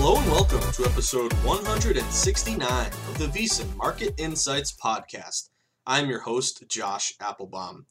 Hello and welcome to episode 169 of the VSiN Market Insights Podcast. I'm your host, Josh Applebaum.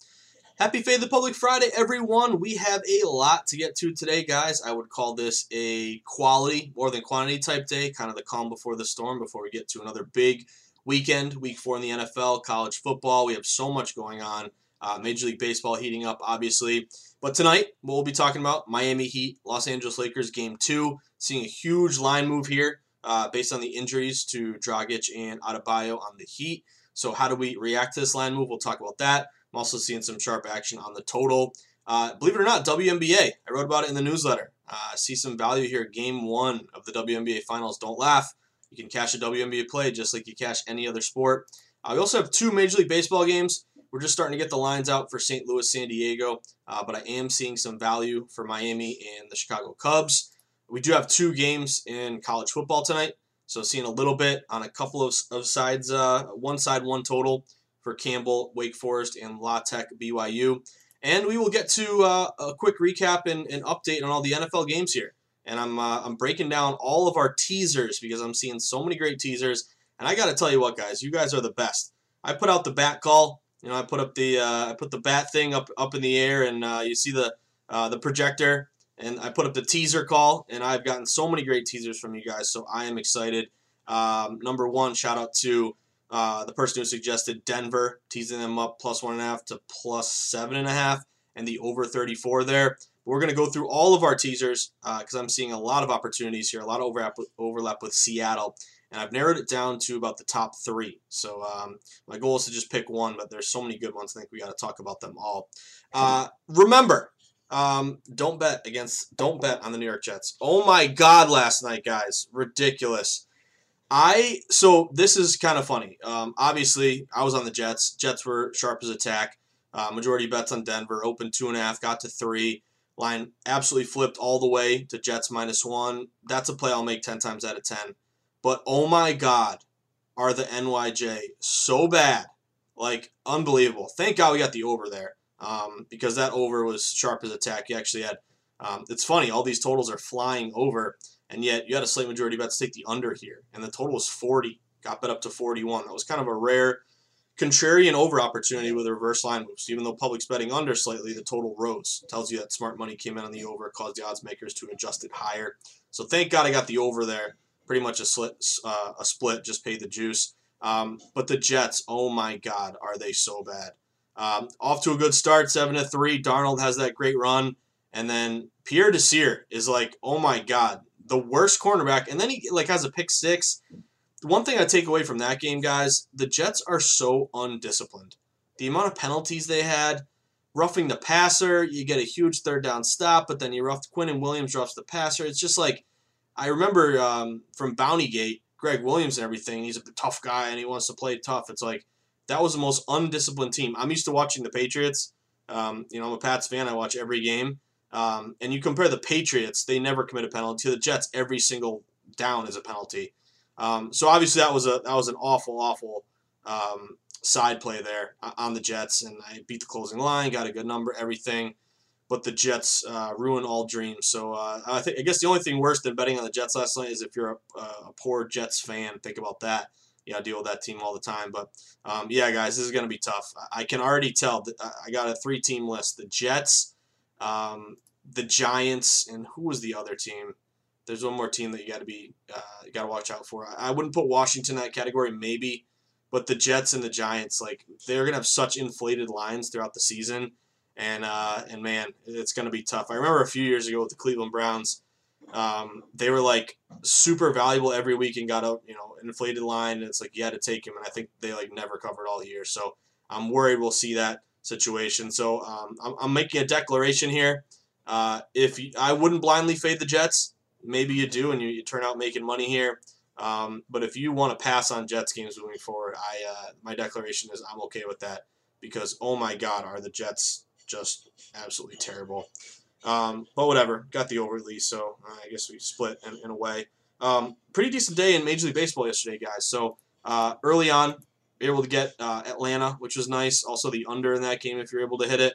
Happy Fade the Public Friday, everyone. We have a lot to get to today, guys. I would call this a quality more than quantity type day, kind of the calm before the storm before we get to another big weekend, week four in the NFL, college football. We have so much going on. Uh, Major League Baseball heating up, obviously. But tonight, we'll be talking about Miami Heat, Los Angeles Lakers game two. Seeing a huge line move here uh, based on the injuries to Dragic and Adebayo on the Heat. So, how do we react to this line move? We'll talk about that. I'm also seeing some sharp action on the total. Uh, believe it or not, WNBA. I wrote about it in the newsletter. Uh, see some value here. Game one of the WNBA Finals. Don't laugh. You can cash a WNBA play just like you cash any other sport. Uh, we also have two Major League Baseball games. We're just starting to get the lines out for St. Louis, San Diego, uh, but I am seeing some value for Miami and the Chicago Cubs. We do have two games in college football tonight, so seeing a little bit on a couple of, of sides, uh, one side, one total for Campbell, Wake Forest, and La Tech, BYU. And we will get to uh, a quick recap and, and, update on all the NFL games here. And I'm, uh, I'm breaking down all of our teasers because I'm seeing so many great teasers. And I got to tell you what, guys, you guys are the best. I put out the bat call you know, I put up the uh, I put the bat thing up up in the air, and uh, you see the uh, the projector, and I put up the teaser call, and I've gotten so many great teasers from you guys, so I am excited. Um, number one, shout out to uh, the person who suggested Denver, teasing them up plus one and a half to plus seven and a half, and the over 34 there. We're going to go through all of our teasers because uh, I'm seeing a lot of opportunities here, a lot of overlap with, overlap with Seattle and I've narrowed it down to about the top three. So um, my goal is to just pick one, but there's so many good ones. I think we got to talk about them all. Uh, remember, um, don't bet against, don't bet on the New York Jets. Oh my God, last night, guys, ridiculous. I so this is kind of funny. Um, obviously, I was on the Jets. Jets were sharp as attack. Uh, majority bets on Denver. Open two and a half, got to three. Line absolutely flipped all the way to Jets minus one. That's a play I'll make ten times out of ten. But oh my God, are the NYJ so bad? Like, unbelievable. Thank God we got the over there um, because that over was sharp as attack. You actually had, um, it's funny, all these totals are flying over, and yet you had a slight majority bet to take the under here, and the total was 40. Got bet up to 41. That was kind of a rare contrarian over opportunity with a reverse line moves. Even though public's betting under slightly, the total rose. Tells you that smart money came in on the over, caused the odds makers to adjust it higher. So thank God I got the over there pretty much a split, uh, a split. Just pay the juice. Um, but the Jets, oh my God, are they so bad? Um, off to a good start, seven to three. Darnold has that great run, and then Pierre Desir is like, oh my God, the worst cornerback. And then he like has a pick six. The One thing I take away from that game, guys, the Jets are so undisciplined. The amount of penalties they had, roughing the passer, you get a huge third down stop, but then you rough Quinnen Williams roughs the passer. It's just like I remember um, from Bounty Gate, Gregg Williams and everything. He's a tough guy and he wants to play tough. It's like that was the most undisciplined team. I'm used to watching the Patriots. Um, you know, I'm a Pats fan. I watch every game. Um, and you compare the Patriots, they never commit a penalty. To the Jets, every single down is a penalty. Um, so obviously that was a that was an awful, awful um, side play there uh, on the Jets, and I beat the closing line, got a good number, everything. But the Jets uh, ruin all dreams. So uh, I think I guess the only thing worse than betting on the Jets last night is if you're a, a poor Jets fan, think about that. You know, deal with that team all the time. But um, yeah, guys, this is going to be tough. I can already tell I got a three-team list: the Jets, um, the Giants, and who was the other team? There's one more team that you got to be uh, got to watch out for. I wouldn't put Washington in that category, maybe, but the Jets and the Giants, like they're gonna have such inflated lines throughout the season, and uh, and man, it's gonna be tough. I remember a few years ago with the Cleveland Browns, um, they were like super valuable every week and got a you know inflated line, and it's like you had to take him, and I think they like never covered all year. So I'm worried we'll see that situation. So um, I'm, I'm making a declaration here. Uh, if you, I wouldn't blindly fade the Jets, maybe you do, and you, you turn out making money here. Um, but if you want to pass on Jets games moving forward, I uh, my declaration is I'm okay with that because oh my God, are the Jets just absolutely terrible? Um, but whatever, got the over at so uh, I guess we split in, in a way. Um, pretty decent day in Major League Baseball yesterday, guys. So uh, early on, able to get uh, Atlanta, which was nice. Also the under in that game if you're able to hit it.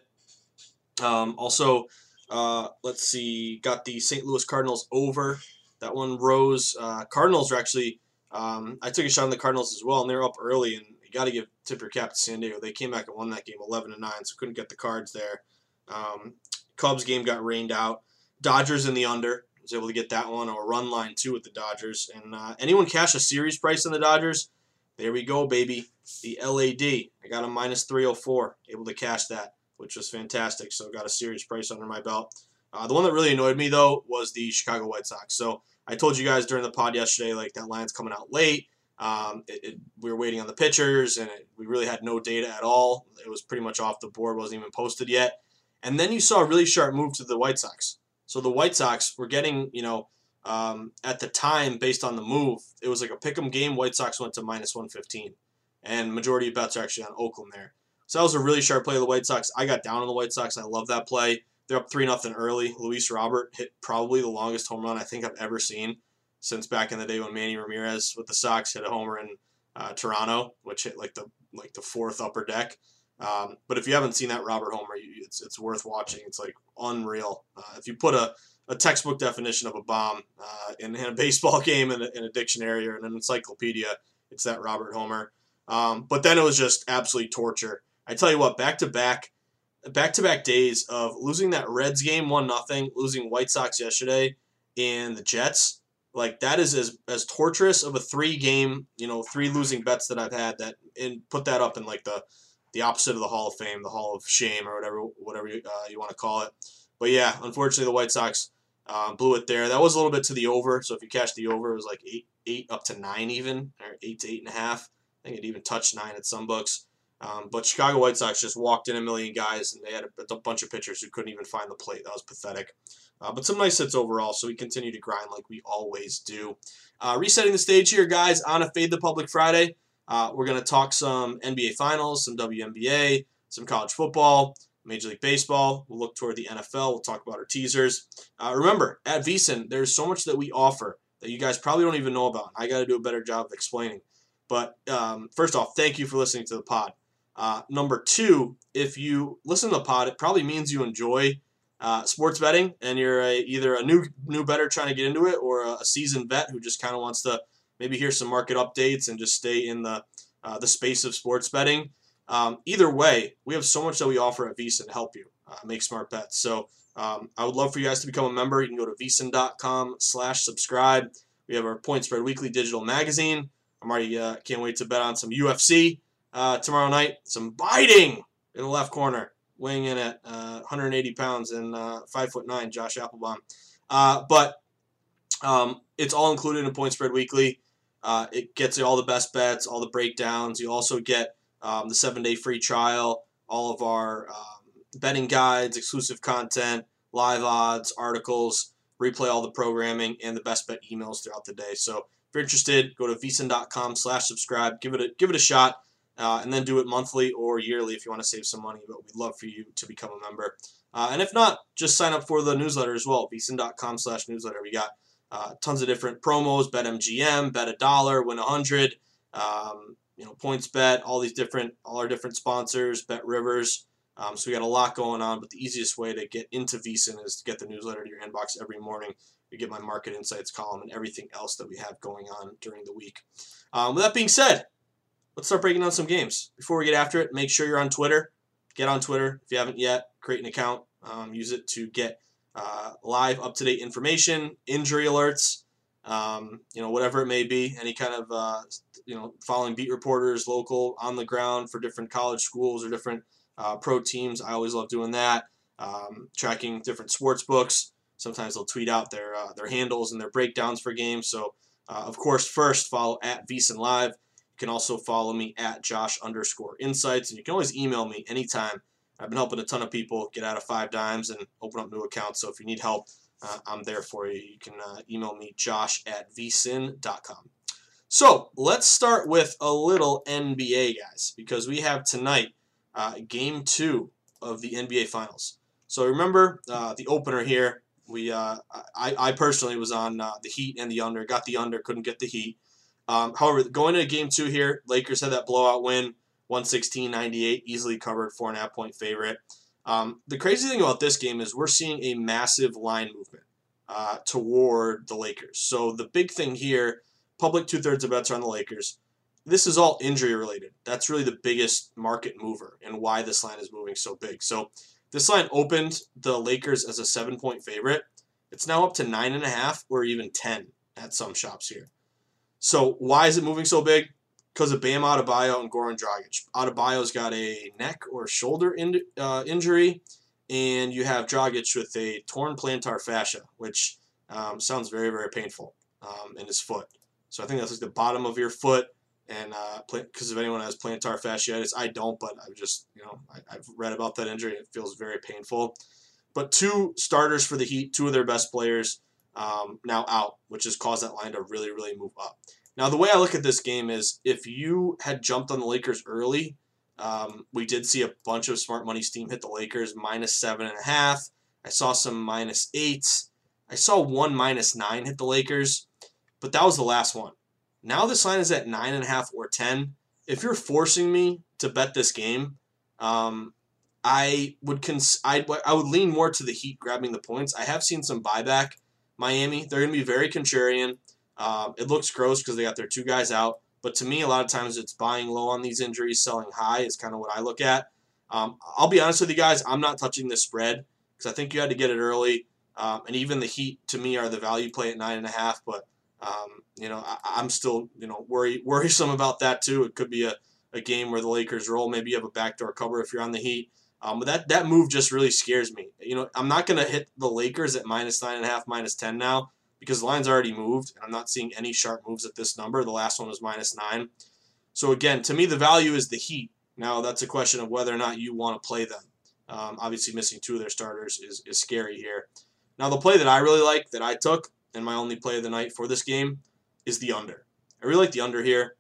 Um, also uh, let's see, got the St. Louis Cardinals over. That one rose. Uh, Cardinals are actually, um, I took a shot on the Cardinals as well, and they're up early, and got to give tip your cap to San Diego. They came back and won that game 11 to 9, so couldn't get the cards there. Um, Cubs game got rained out. Dodgers in the under. Was able to get that one, or run line two with the Dodgers. And uh, anyone cash a series price on the Dodgers? There we go, baby. The LAD. I got a minus 304. Able to cash that which was fantastic. So got a serious price under my belt. Uh, the one that really annoyed me though was the Chicago White Sox. So I told you guys during the pod yesterday, like that line's coming out late. Um, it, it, we were waiting on the pitchers, and it, we really had no data at all. It was pretty much off the board, wasn't even posted yet. And then you saw a really sharp move to the White Sox. So the White Sox were getting, you know, um, at the time based on the move, it was like a pick'em game. White Sox went to minus 115, and majority of bets are actually on Oakland there. So that was a really sharp play of the White Sox. I got down on the White Sox. I love that play. They're up 3 nothing early. Luis Robert hit probably the longest home run I think I've ever seen since back in the day when Manny Ramirez with the Sox hit a homer in uh, Toronto, which hit like the like the fourth upper deck. Um, but if you haven't seen that Robert homer, it's, it's worth watching. It's like unreal. Uh, if you put a, a textbook definition of a bomb uh, in, in, a baseball game in a, in a, dictionary or in an encyclopedia, it's that Robert homer. Um, but then it was just absolute torture. I tell you what, back to back, back to back days of losing that Reds game one nothing, losing White Sox yesterday, and the Jets. Like that is as as torturous of a three game, you know, three losing bets that I've had. That and put that up in like the the opposite of the Hall of Fame, the Hall of Shame, or whatever whatever you, uh, you want to call it. But yeah, unfortunately, the White Sox uh, blew it there. That was a little bit to the over. So if you catch the over, it was like eight eight up to nine even, or eight to eight and a half. I think it even touched nine at some books. Um, but Chicago White Sox just walked in a million guys, and they had a, a bunch of pitchers who couldn't even find the plate. That was pathetic. Uh, but some nice hits overall, so we continue to grind like we always do. Uh, resetting the stage here, guys, on a Fade the Public Friday. Uh, we're going to talk some NBA Finals, some WNBA, some college football, Major League Baseball. We'll look toward the NFL. We'll talk about our teasers. Uh, remember, at VSiN, there's so much that we offer that you guys probably don't even know about. I got to do a better job of explaining. But um, first off, thank you for listening to the pod. Uh, number two, if you listen to the pod, it probably means you enjoy uh, sports betting and you're a, either a new new bettor trying to get into it or a, a seasoned vet who just kind of wants to maybe hear some market updates and just stay in the uh, the space of sports betting. Um, either way, we have so much that we offer at VSiN to help you uh, make smart bets. So um, I would love for you guys to become a member. You can go to vsin.com slash subscribe. We have our Point Spread Weekly digital magazine I'm already uh, can't wait to bet on some UFC uh, tomorrow night. Some biting in the left corner, weighing in at uh, 180 pounds and uh, five foot nine, Josh Applebaum. Uh, but um, it's all included in Point Spread Weekly. Uh, it gets you all the best bets, all the breakdowns. You also get um, the seven day free trial, all of our um, betting guides, exclusive content, live odds, articles, replay all the programming, and the best bet emails throughout the day. So if you're interested, go to vsin.com slash subscribe. Give it a give it a shot, uh, and then do it monthly or yearly if you want to save some money. But we'd love for you to become a member. Uh, and if not, just sign up for the newsletter as well. vsin.com slash newsletter. We got uh, tons of different promos, BetMGM, bet a dollar, win a hundred, um, you know, PointsBet, all these different, all our different sponsors, BetRivers. Um, so we got a lot going on, but the easiest way to get into VSIN is to get the newsletter to your inbox every morning. You get my market insights column and everything else that we have going on during the week. Um, with that being said, let's start breaking down some games. Before we get after it, make sure you're on Twitter. Get on Twitter if you haven't yet. Create an account. Um, use it to get uh, live, up to date information, injury alerts, um, you know, whatever it may be, any kind of, uh, you know, following beat reporters, local, on the ground for different college schools or different uh, pro teams. I always love doing that. Um, tracking different sports books. Sometimes they'll tweet out their uh, their handles and their breakdowns for games. So, uh, of course, first follow at VSIN Live. Can also follow me at Josh underscore Insights, and you can always email me anytime I've been helping a ton of people get out of 5Dimes and open up new accounts. So if you need help, uh, I'm there for you. You can uh, email me, josh at vsin.com. So let's start with a little NBA, guys, because we have tonight uh, game two of the NBA Finals. So remember uh, the opener here. We, uh, I, I personally was on uh, the Heat and the under. Got the under, couldn't get the Heat. Um, however, going into game two here, Lakers had that blowout win. 116.98, easily covered, four and a half point favorite. Um, the crazy thing about this game is we're seeing a massive line movement uh, toward the Lakers. So the big thing here, public two thirds of bets are on the Lakers. This is all injury related. That's really the biggest market mover and why this line is moving so big. So this line opened the Lakers as a seven point favorite. It's now up to nine and a half or even ten at some shops here. So why is it moving so big? because of Bam Adebayo and Goran Dragic. Adebayo's got a neck or shoulder in, uh, injury, and you have Dragic with a torn plantar fascia, which um, sounds very, very painful um, in his foot. So I think that's like the bottom of your foot, and because uh, if anyone has plantar fasciitis, I don't, but I've just you know I, have read about that injury. It feels very painful. But two starters for the Heat, two of their best players, um, now out, which has caused that line to really, really move up. Now, the way I look at this game is if you had jumped on the Lakers early, um, we did see a bunch of smart money steam hit the Lakers minus seven and a half. I saw some minus eights. I saw one minus nine hit the Lakers, but that was the last one. Now this line is at nine and a half or ten. If you're forcing me to bet this game, um, I would cons- I, I would lean more to the Heat grabbing the points. I have seen some buyback. Miami, they're going to be very contrarian. Um, it looks gross because they got their two guys out. But to me, a lot of times it's buying low on these injuries, selling high is kind of what I look at. Um, I'll be honest with you guys, I'm not touching this spread because I think you had to get it early. Um, and even the Heat, to me, are the value play at nine and a half. But um, you know, I, am still you know worry worrisome about that too. It could be a, a game where the Lakers roll. Maybe you have a backdoor cover if you're on the Heat. Um, but that that move just really scares me. You know, I'm not going to hit the Lakers at minus nine and a half, minus ten now because the line's already moved, and I'm not seeing any sharp moves at this number. The last one was minus nine. So again, to me, the value is the Heat. Now that's a question of whether or not you want to play them. Um, obviously, missing two of their starters is, is scary here. Now, the play that I really like that I took, and my only play of the night for this game, is the under. I really like the under here.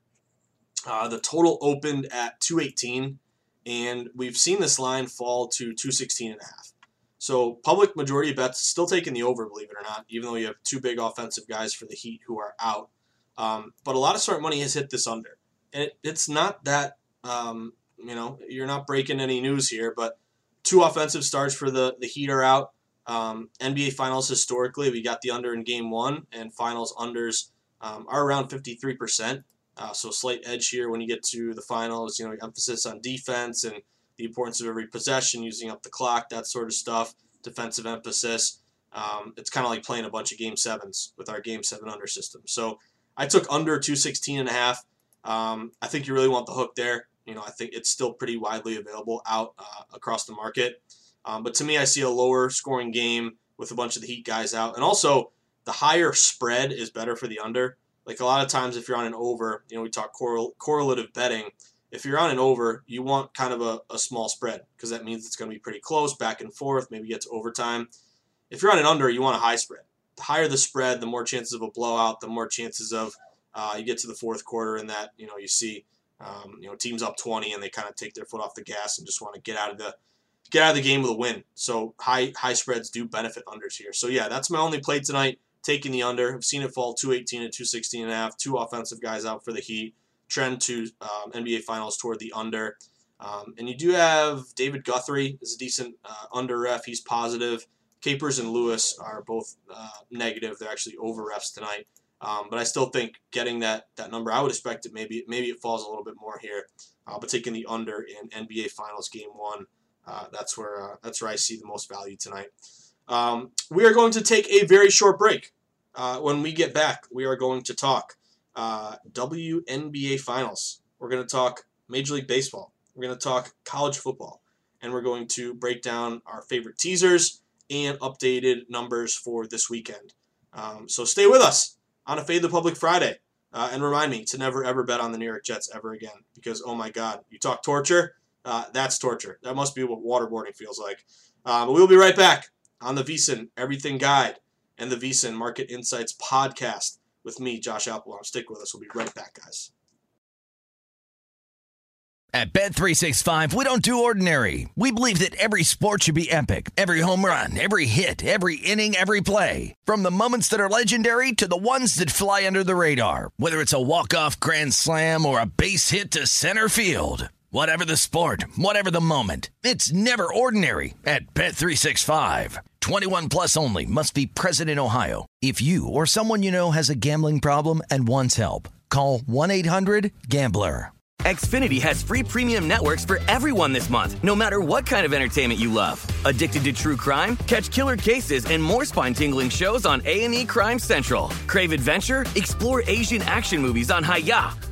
Uh, the total opened at 218, and we've seen this line fall to 216 and a half. So public majority bets still taking the over, believe it or not, even though you have two big offensive guys for the Heat who are out. Um, but a lot of smart money has hit this under, and it, it's not that um, you know you're not breaking any news here, but two offensive starts for the the Heat are out. Um, NBA Finals historically, we got the under in Game One, and Finals unders um, are around 53 percent. Uh, so slight edge here when you get to the finals. You know, emphasis on defense and the importance of every possession, using up the clock, that sort of stuff, defensive emphasis. Um, it's kind of like playing a bunch of game sevens with our game seven under system. So I took under 216 and a half. Um, I think you really want the hook there. You know, I think it's still pretty widely available out uh, across the market. Um, but to me, I see a lower scoring game with a bunch of the Heat guys out, and also the higher spread is better for the under. Like a lot of times, if you're on an over, you know, we talk correl- correlative betting. If you're on an over, you want kind of a, a small spread because that means it's going to be pretty close, back and forth, maybe get to overtime. If you're on an under, you want a high spread. The higher the spread, the more chances of a blowout, the more chances of uh, you get to the fourth quarter and that you know you see um, you know teams up 20 and they kind of take their foot off the gas and just want to get out of the get out of the game with a win. So high high spreads do benefit unders here. So yeah, that's my only play tonight. Taking the under. I've seen it fall 218 and 216 and a half. Two offensive guys out for the Heat. Trend to um, NBA Finals toward the under. Um, and you do have David Guthrie is a decent uh, under ref. He's positive. Capers and Lewis are both uh, negative. They're actually over refs tonight. Um, but I still think getting that that number, I would expect it maybe maybe it falls a little bit more here. Uh, but taking the under in NBA Finals Game One, uh, that's where uh, that's where I see the most value tonight. Um, we are going to take a very short break. Uh, when we get back, we are going to talk uh, WNBA Finals. We're going to talk Major League Baseball. We're going to talk college football, and we're going to break down our favorite teasers and updated numbers for this weekend. Um, so stay with us on a Fade the Public Friday. Uh, and remind me to never ever bet on the New York Jets ever again because oh my God, you talk torture, uh, that's torture. That must be what waterboarding feels like. Uh, but we'll be right back on the VSiN Everything Guide and the VSiN Market Insights podcast with me, Josh Applebaum. Stick with us. We'll be right back, guys. At Bet365, we don't do ordinary. We believe that every sport should be epic. Every home run, every hit, every inning, every play. From the moments that are legendary to the ones that fly under the radar. Whether it's a walk-off grand slam or a base hit to center field. Whatever the sport, whatever the moment. It's never ordinary at Bet365. 21 plus only must be present in Ohio. If you or someone you know has a gambling problem and wants help, call 1-800-GAMBLER. Xfinity has free premium networks for everyone this month, no matter what kind of entertainment you love. Addicted to true crime? Catch killer cases and more spine-tingling shows on A&E Crime Central. Crave adventure? Explore Asian action movies on Hi-YAH.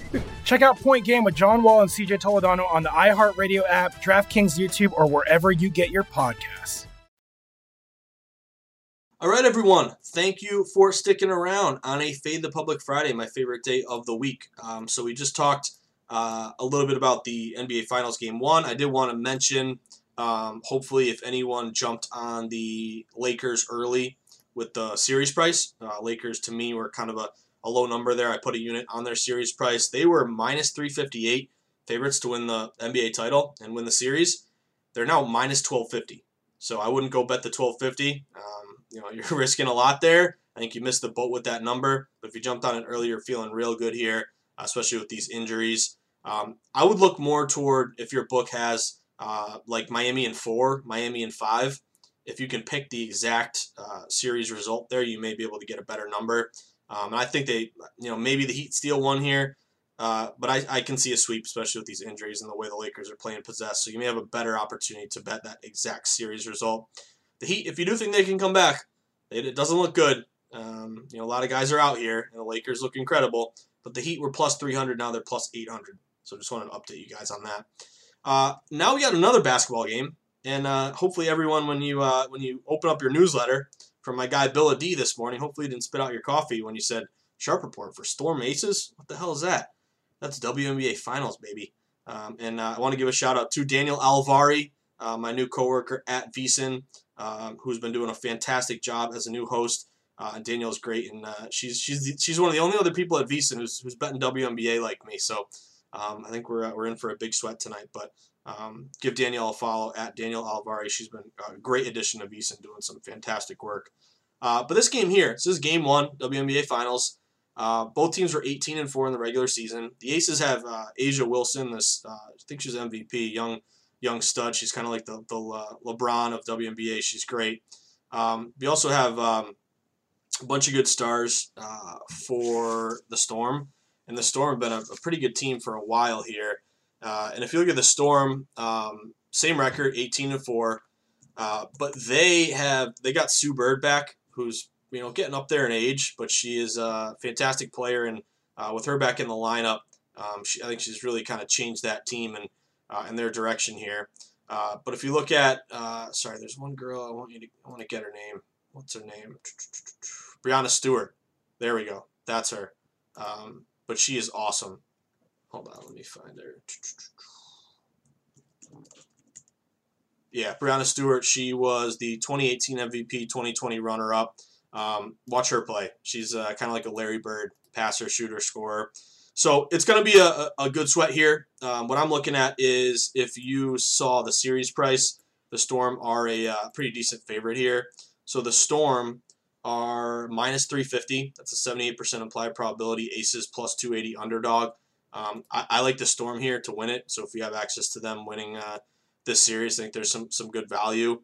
Check out Point Game with John Wall and CJ Toledano on the iHeartRadio app, DraftKings YouTube, or wherever you get your podcasts. All right, everyone. Thank you for sticking around on a Fade the Public Friday, my favorite day of the week. Um, so we just talked uh, a little bit about the NBA Finals Game One. I did want to mention, um, hopefully, if anyone jumped on the Lakers early with the series price, uh, Lakers to me were kind of a, a low number there. I put a unit on their series price. They were minus 358 favorites to win the NBA title and win the series. They're now minus 1250. So I wouldn't go bet the 1250. Um, you know, you're risking a lot there. I think you missed the boat with that number. But if you jumped on it earlier, feeling real good here, especially with these injuries. Um, I would look more toward if your book has uh, like Miami in four, Miami in five. If you can pick the exact uh, series result there, you may be able to get a better number. Um, and I think they, you know, maybe the Heat steal one here, uh, but I, I can see a sweep, especially with these injuries and the way the Lakers are playing possessed. So you may have a better opportunity to bet that exact series result. The Heat, if you do think they can come back, it, it doesn't look good. Um, you know, a lot of guys are out here, and the Lakers look incredible. But the Heat were plus 300, now they're plus 800. So just wanted to update you guys on that. Uh, now we got another basketball game, and uh, hopefully everyone, when you uh, when you open up your newsletter from my guy Bill D this morning, hopefully you didn't spit out your coffee when you said sharp report for Storm Aces. What the hell is that? That's WNBA Finals, baby. Um, and uh, I want to give a shout out to Danielle Alvari, uh, my new coworker at VSiN, um, who's been doing a fantastic job as a new host. Uh, and great, and uh, she's she's she's one of the only other people at VSiN who's who's betting WNBA like me. So um, I think we're uh, we're in for a big sweat tonight. But um, give Danielle a follow at Danielle Alvari. She's been a great addition to VSiN, doing some fantastic work. Uh, but this game here, this is game one, WNBA Finals. Uh, both teams were 18 and four in the regular season. The Aces have uh, A'ja Wilson. This uh, I think she's MVP, young young stud. She's kind of like the the uh, LeBron of WNBA. She's great. Um, we also have um, a bunch of good stars for the Storm, and the Storm have been a, a pretty good team for a while here. Uh, and if you look at the Storm, um, same record, 18 and four, but they have they got Sue Bird back, who's you know, getting up there in age, but she is a fantastic player, and uh, with her back in the lineup, um, she, I think she's really kind of changed that team and uh, in their direction here. Uh, but if you look at, uh, sorry, there's one girl I want you to, I want to get her name. What's her name? Breanna Stewart. There we go. That's her. Um, but she is awesome. Hold on, let me find her. Yeah, Breanna Stewart. She was the 2018 MVP, 2020 runner-up. Um, watch her play. She's uh, kind of like a Larry Bird passer, shooter, scorer. So it's going to be a, a good sweat here. Um, what I'm looking at is if you saw the series price, the Storm are a uh, pretty decent favorite here. So the Storm are minus 350. That's a 78% implied probability. Aces plus 280 underdog. Um, I, I, like the Storm here to win it. So if you have access to them winning uh, this series, I think there's some some good value.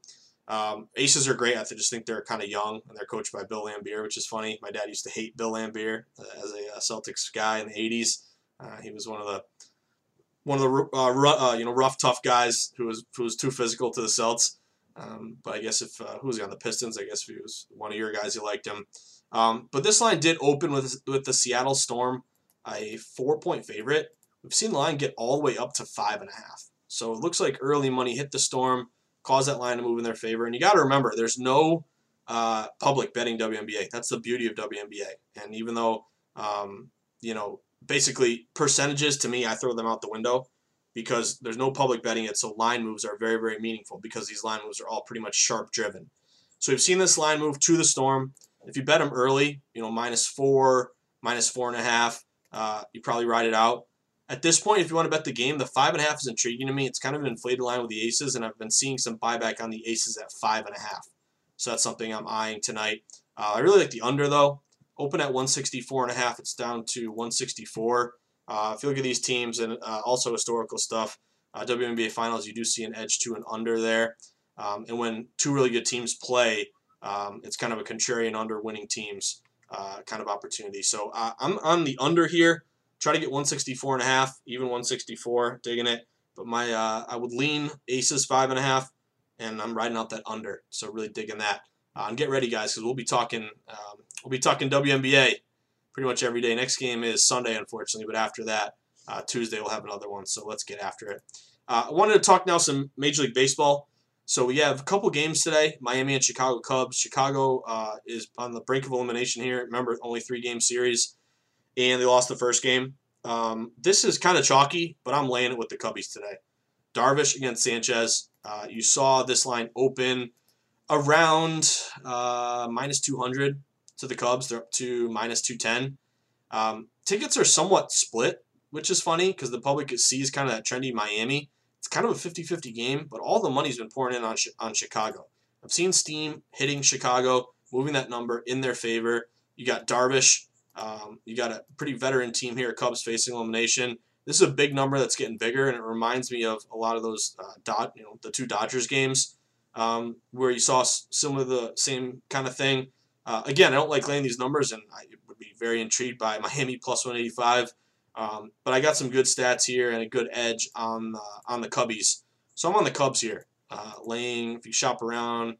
Um, Aces are great. I just think they're kind of young, and they're coached by Bill Laimbeer, which is funny. My dad used to hate Bill Laimbeer uh, as a uh, Celtics guy in the '80s. Uh, he was one of the one of the uh, uh, you know rough, tough guys who was who was too physical to the Celts. Um, but I guess if uh, who was he on the Pistons? I guess if he was one of your guys, you liked him. Um, but this line did open with with the Seattle Storm, a four point favorite. We've seen the line get all the way up to five and a half. So it looks like early money hit the Storm caused that line to move in their favor. And you got to remember, there's no uh, public betting WNBA. That's the beauty of WNBA. And even though, um, you know, basically percentages to me, I throw them out the window because there's no public betting it. So line moves are very, very meaningful because these line moves are all pretty much sharp driven. So we've seen this line move to the Storm. If you bet them early, you know, minus four, minus four and a half, uh, you probably ride it out. At this point, if you want to bet the game, the five and a half is intriguing to me. It's kind of an inflated line with the aces, and I've been seeing some buyback on the aces at five and a half. So that's something I'm eyeing tonight. Uh, I really like the under though. Open at 164 and a half. It's down to 164. Uh, if you look at these teams and uh, also historical stuff, uh, WNBA finals, you do see an edge to an under there. Um, and when two really good teams play, um, it's kind of a contrarian under winning teams uh, kind of opportunity. So uh, I'm on the under here. Try to get 164 and a half, even 164, digging it. But my uh, I would lean aces five and a half, and I'm riding out that under. So really digging that. And get ready, guys, because we'll be talking um, we'll be talking WNBA pretty much every day. Next game is Sunday, unfortunately, but after that, uh, Tuesday we'll have another one. So let's get after it. Uh, I wanted to talk now some Major League Baseball. So we have a couple games today: Miami and Chicago Cubs. Chicago uh, is on the brink of elimination here. Remember, only three game series and they lost the first game. Um, this is kind of chalky, but I'm laying it with the Cubbies today. Darvish against Sanchez. Uh, you saw this line open around uh, minus 200 to the Cubs. They're up to minus 210. Um, tickets are somewhat split, which is funny because the public sees kind of that trendy Miami. It's kind of a 50 50 game, but all the money's been pouring in on, on Chicago. I've seen steam hitting Chicago, moving that number in their favor. You got Darvish um, you got a pretty veteran team here, Cubs facing elimination. This is a big number that's getting bigger, and it reminds me of a lot of those uh, dot, you know, the two Dodgers games um, where you saw some of the same kind of thing. Uh, again, I don't like laying these numbers, and I would be very intrigued by Miami plus 185. Um, but I got some good stats here and a good edge on uh, on the Cubbies. So I'm on the Cubs here, uh, laying. If you shop around,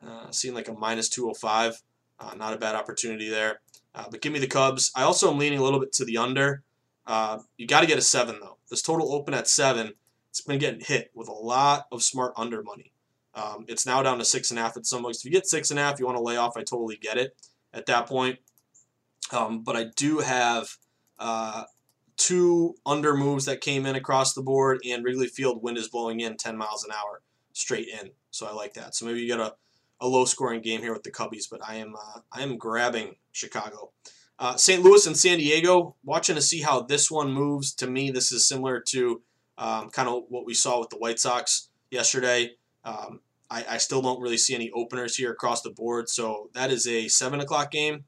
uh, seeing like a minus 205, uh, not a bad opportunity there. Uh, but give me the Cubs. I also am leaning a little bit to the under. Uh, you got to get a seven though. This total open at seven. It's been getting hit with a lot of smart under money. Um, it's now down to six and a half at some books. If you get six and a half, you want to lay off. I totally get it at that point. Um, but I do have uh, two under moves that came in across the board, and Wrigley Field wind is blowing in 10 miles an hour straight in. So I like that. So maybe you get a, a low scoring game here with the Cubbies, but I am uh, I am grabbing Chicago. Uh, St. Louis and San Diego, watching to see how this one moves. To me, this is similar to um, kind of what we saw with the White Sox yesterday. Um, I, I, still don't really see any openers here across the board, so that is a 7 o'clock game.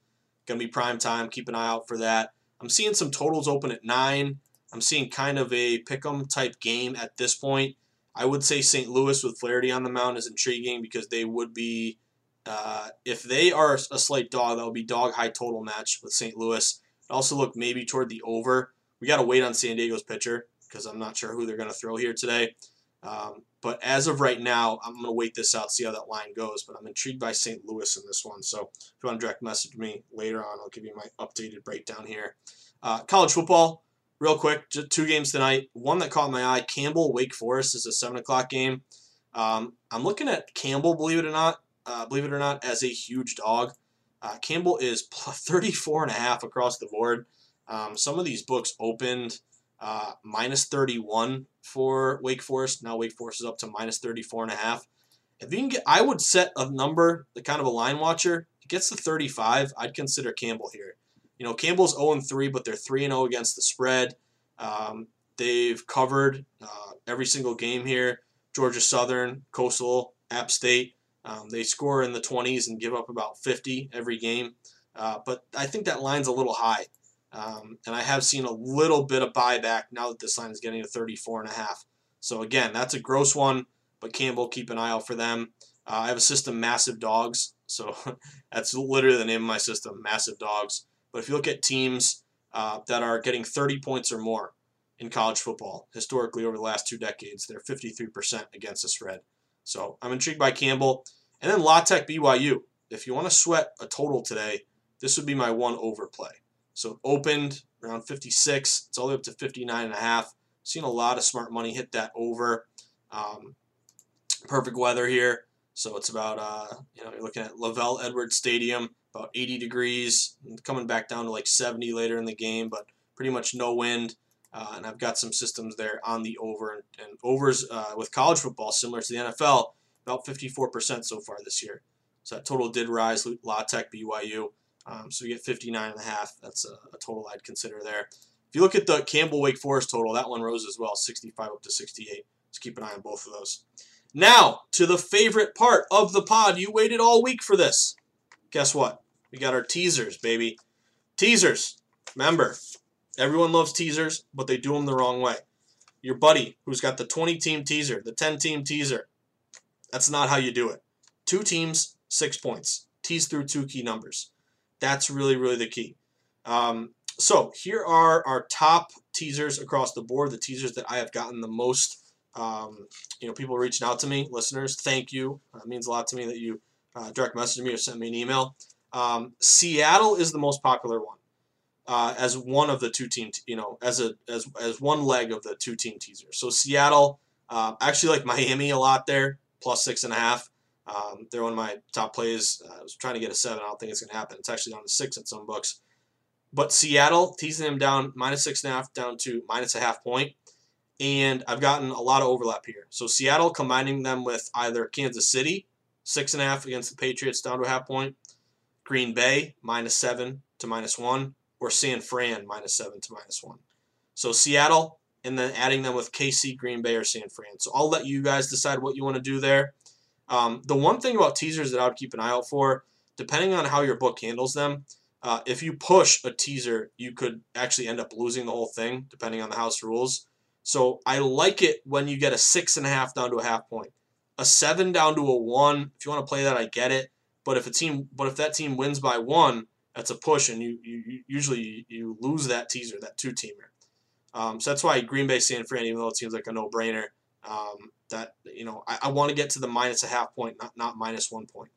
Going to be prime time. Keep an eye out for that. I'm seeing some totals open at 9. I'm seeing kind of a pick 'em type game at this point. I would say St. Louis with Flaherty on the mound is intriguing because they would be, uh, if they are a slight dog, that would be dog high total match with St. Louis. also look maybe toward the over. We got to wait on San Diego's pitcher because I'm not sure who they're going to throw here today. Um, but as of right now, I'm going to wait this out, see how that line goes. But I'm intrigued by St. Louis in this one. So if you want to direct message me later on, I'll give you my updated breakdown here. Uh, college football, real quick, two games tonight. One that caught my eye, Campbell Wake Forest is a seven o'clock game. Um, I'm looking at Campbell, believe it or not, uh, believe it or not, as a huge dog. Uh, Campbell is 34 and a half across the board. Um, some of these books opened uh, minus 31 for Wake Forest. Now Wake Forest is up to minus 34 and a half. If you can get, I would set a number, the kind of a line watcher. It gets to 35. I'd consider Campbell here. You know, Campbell's 0 and 3, but they're 3 and 0 against the spread. Um, they've covered uh, every single game here. Georgia Southern, Coastal, App State. Um, they score in the 20s and give up about 50 every game. Uh, but I think that line's a little high. Um, and I have seen a little bit of buyback now that this line is getting to 34 and a half. So again, that's a gross one, but Campbell, keep an eye out for them. Uh, I have a system, Massive Dogs. So that's literally the name of my system, Massive Dogs. But if you look at teams uh, that are getting 30 points or more in college football, historically over the last two decades, they're 53% against the spread. So I'm intrigued by Campbell. And then La Tech BYU. If you want to sweat a total today, this would be my one over play. So it opened around 56. It's all the way up to 59 and a half. Seen a lot of smart money hit that over. Um, perfect weather here. So it's about, uh, you know, you're looking at LaVell Edwards Stadium about 80 degrees, coming back down to like 70 later in the game, but pretty much no wind. Uh, and I've got some systems there on the over and, and overs uh, with college football, similar to the NFL, about 54% so far this year. So that total did rise. La Tech, BYU. Um, so you get 59 and a half. That's a, a, total I'd consider there. If you look at the Campbell Wake Forest total, that one rose as well, 65 up to 68. Just keep an eye on both of those. Now to the favorite part of the pod. You waited all week for this guess what? We got our teasers, baby. Teasers. Remember, everyone loves teasers, but they do them the wrong way. Your buddy who's got the 20 team teaser, the 10 team teaser, that's not how you do it. Two teams, six points. Tease through two key numbers. That's really, really the key. Um, so here are our top teasers across the board, the teasers that I have gotten the most. Um, you know, people reaching out to me, listeners. Thank you. It means a lot to me that you uh, direct message me or send me an email. Um, Seattle is the most popular one uh, as one of the two team, you know, as a as as one leg of the two team teaser. So Seattle, uh, actually like Miami a lot there, plus six and a half. Um, they're one of my top plays. Uh, I was trying to get a seven. I don't think it's going to happen. It's actually down to six in some books. But Seattle teasing them down minus six and a half down to minus a half point. And I've gotten a lot of overlap here. So Seattle combining them with either Kansas City six and a half against the Patriots down to a half point. Green Bay minus seven to minus one, or San Fran minus seven to minus one. So Seattle, and then adding them with KC, Green Bay, or San Fran. So I'll let you guys decide what you want to do there. Um, the one thing about teasers that I would keep an eye out for, depending on how your book handles them, Uh, if you push a teaser, you could actually end up losing the whole thing, depending on the house rules. So I like it when you get a six and a half down to a half point, a seven down to a one. If you want to play that, I get it. But if a team, but if that team wins by one, that's a push, and you, you, usually you lose that teaser, that two teamer. Um, so that's why Green Bay San Fran, even though it seems like a no brainer, um, that you know I, I want to get to the minus a half point, not not minus one point.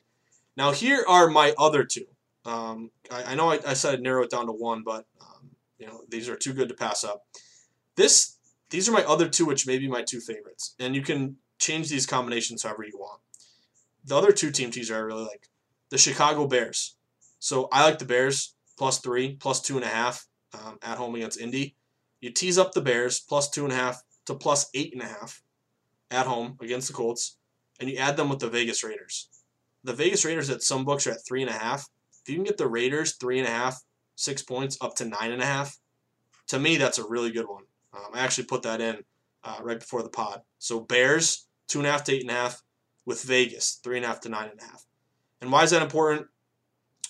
Now here are my other two. Um, I, I, know I, I, said I'd narrow it down to one, but um, you know these are too good to pass up. This these are my other two, which may be my two favorites, and you can change these combinations however you want. The other two team teaser I really like, the Chicago Bears. So I like the Bears plus three, plus two and a half um, at home against Indy. You tease up the Bears plus two and a half to plus eight and a half at home against the Colts, and you add them with the Vegas Raiders. The Vegas Raiders at some books are at three and a half. If you can get the Raiders three and a half, six points up to nine and a half, to me that's a really good one. Um, I actually put that in uh, right before the pod. So Bears two and a half to eight and a half with Vegas three and a half to nine and a half. And why is that important?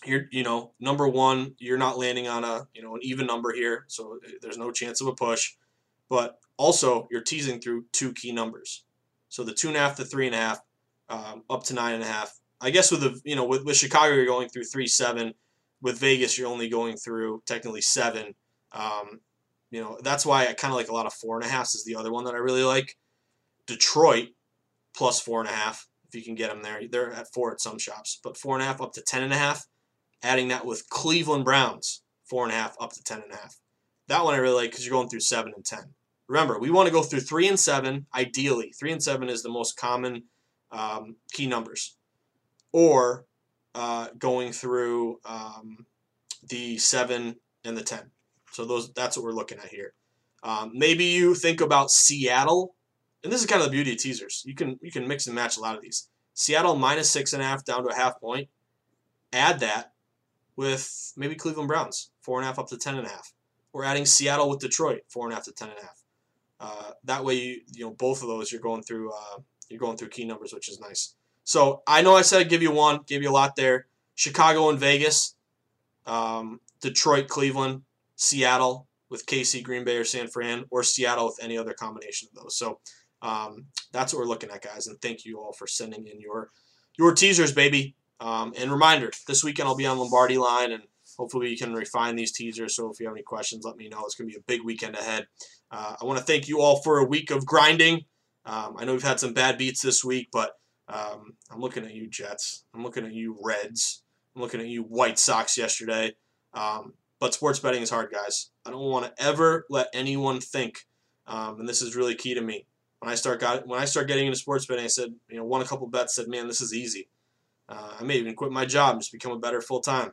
You're, you know, number one, you're not landing on a, you know, an even number here, so there's no chance of a push. But also, you're teasing through two key numbers. So the two and a half to three and a half, um, up to nine and a half. I guess with the, you know, with, with Chicago, you're going through three seven. With Vegas, you're only going through technically seven. Um, you know, that's why I kind of like a lot of four and a halfs is the other one that I really like. Detroit plus four and a half if you can get them there. They're at four at some shops, but four and a half up to ten and a half. Adding that with Cleveland Browns four and a half up to ten and a half. That one I really like because you're going through seven and ten. Remember, we want to go through three and seven. Ideally, three and seven is the most common um, key numbers, or uh, going through um, the seven and the ten. So those that's what we're looking at here. Um, maybe you think about Seattle, and this is kind of the beauty of teasers. You can you can mix and match a lot of these. Seattle minus six and a half down to a half point. Add that with maybe Cleveland Browns four and a half up to ten and a half. We're adding Seattle with Detroit four and a half to ten and a half. Uh, that way, you you know both of those you're going through uh, you're going through key numbers, which is nice. So I know I said I'd give you one, give you a lot there. Chicago and Vegas, um, Detroit, Cleveland, Seattle with KC, Green Bay, or San Fran, or Seattle with any other combination of those. So um, that's what we're looking at, guys. And thank you all for sending in your your teasers, baby. Um, and reminder, this weekend I'll be on Lombardi line, and hopefully we can refine these teasers. So if you have any questions, let me know. It's going to be a big weekend ahead. Uh, I want to thank you all for a week of grinding. Um, I know we've had some bad beats this week, but um, I'm looking at you, Jets. I'm looking at you, Reds. I'm looking at you, White Sox yesterday. Um, but sports betting is hard, guys. I don't want to ever let anyone think, um, and this is really key to me. When I start got when I start getting into sports betting, I said, you know, won a couple bets, said, man, this is easy. Uh, I may even quit my job and just become a bettor full time.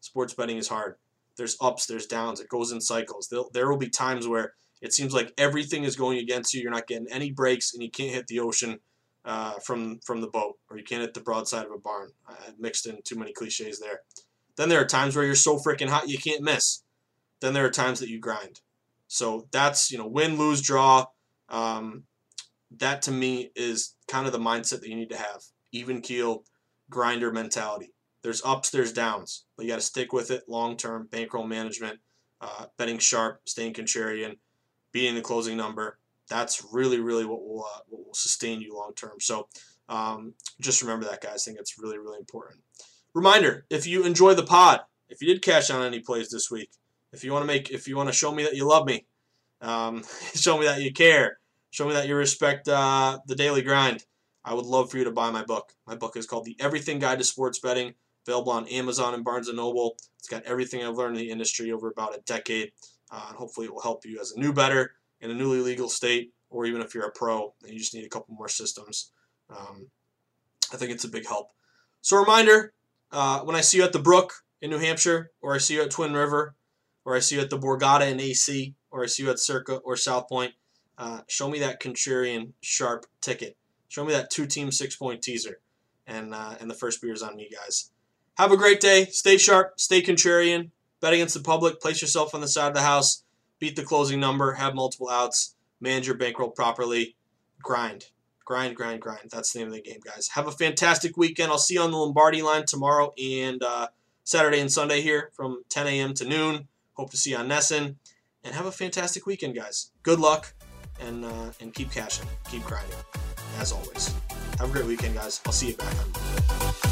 Sports betting is hard. There's ups, there's downs. It goes in cycles. There'll, there will be times where it seems like everything is going against you. You're not getting any breaks, and you can't hit the ocean uh, from from the boat, or you can't hit the broadside of a barn. I mixed in too many cliches there. Then there are times where you're so freaking hot you can't miss. Then there are times that you grind. So that's you know win, lose, draw. Um, that to me is kind of the mindset that you need to have. Even keel, grinder mentality. There's ups, there's downs, but you got to stick with it long term. Bankroll management, uh, betting sharp, staying contrarian, beating the closing number. That's really, really what will uh, what will sustain you long term. So um, just remember that, guys. I think it's really, really important. Reminder: If you enjoy the pod, if you did cash on any plays this week, if you want to make, if you want to show me that you love me, um, show me that you care, show me that you respect uh, the daily grind, I would love for you to buy my book. My book is called The Everything Guide to Sports Betting, available on Amazon and Barnes & Noble. It's got everything I've learned in the industry over about a decade, uh, and hopefully it will help you as a new bettor in a newly legal state, or even if you're a pro and you just need a couple more systems. Um, I think it's a big help. So, reminder uh, when I see you at the Brook in New Hampshire, or I see you at Twin River, or I see you at the Borgata in AC, or I see you at Circa or South Point, uh, show me that contrarian sharp ticket. Show me that two team six point teaser. And, uh, and the first beer is on me, guys. Have a great day. Stay sharp. Stay contrarian. Bet against the public. Place yourself on the side of the house. Beat the closing number. Have multiple outs. Manage your bankroll properly. Grind. Grind, grind, grind. That's the name of the game, guys. Have a fantastic weekend. I'll see you on the Lombardi line tomorrow and uh, Saturday and Sunday here from 10 a.m. to noon. Hope to see you on Nesson. And have a fantastic weekend, guys. Good luck and uh, and keep cashing, keep grinding, as always. Have a great weekend, guys. I'll see you back on Monday.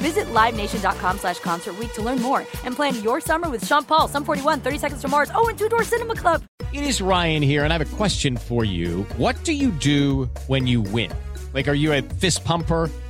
Visit LiveNation.com slash Concert to learn more and plan your summer with Sean Paul, Sum 41, 30 Seconds to Mars, oh, and Two Door Cinema Club. It is Ryan here, and I have a question for you. What do you do when you win? Like, are you a fist pumper?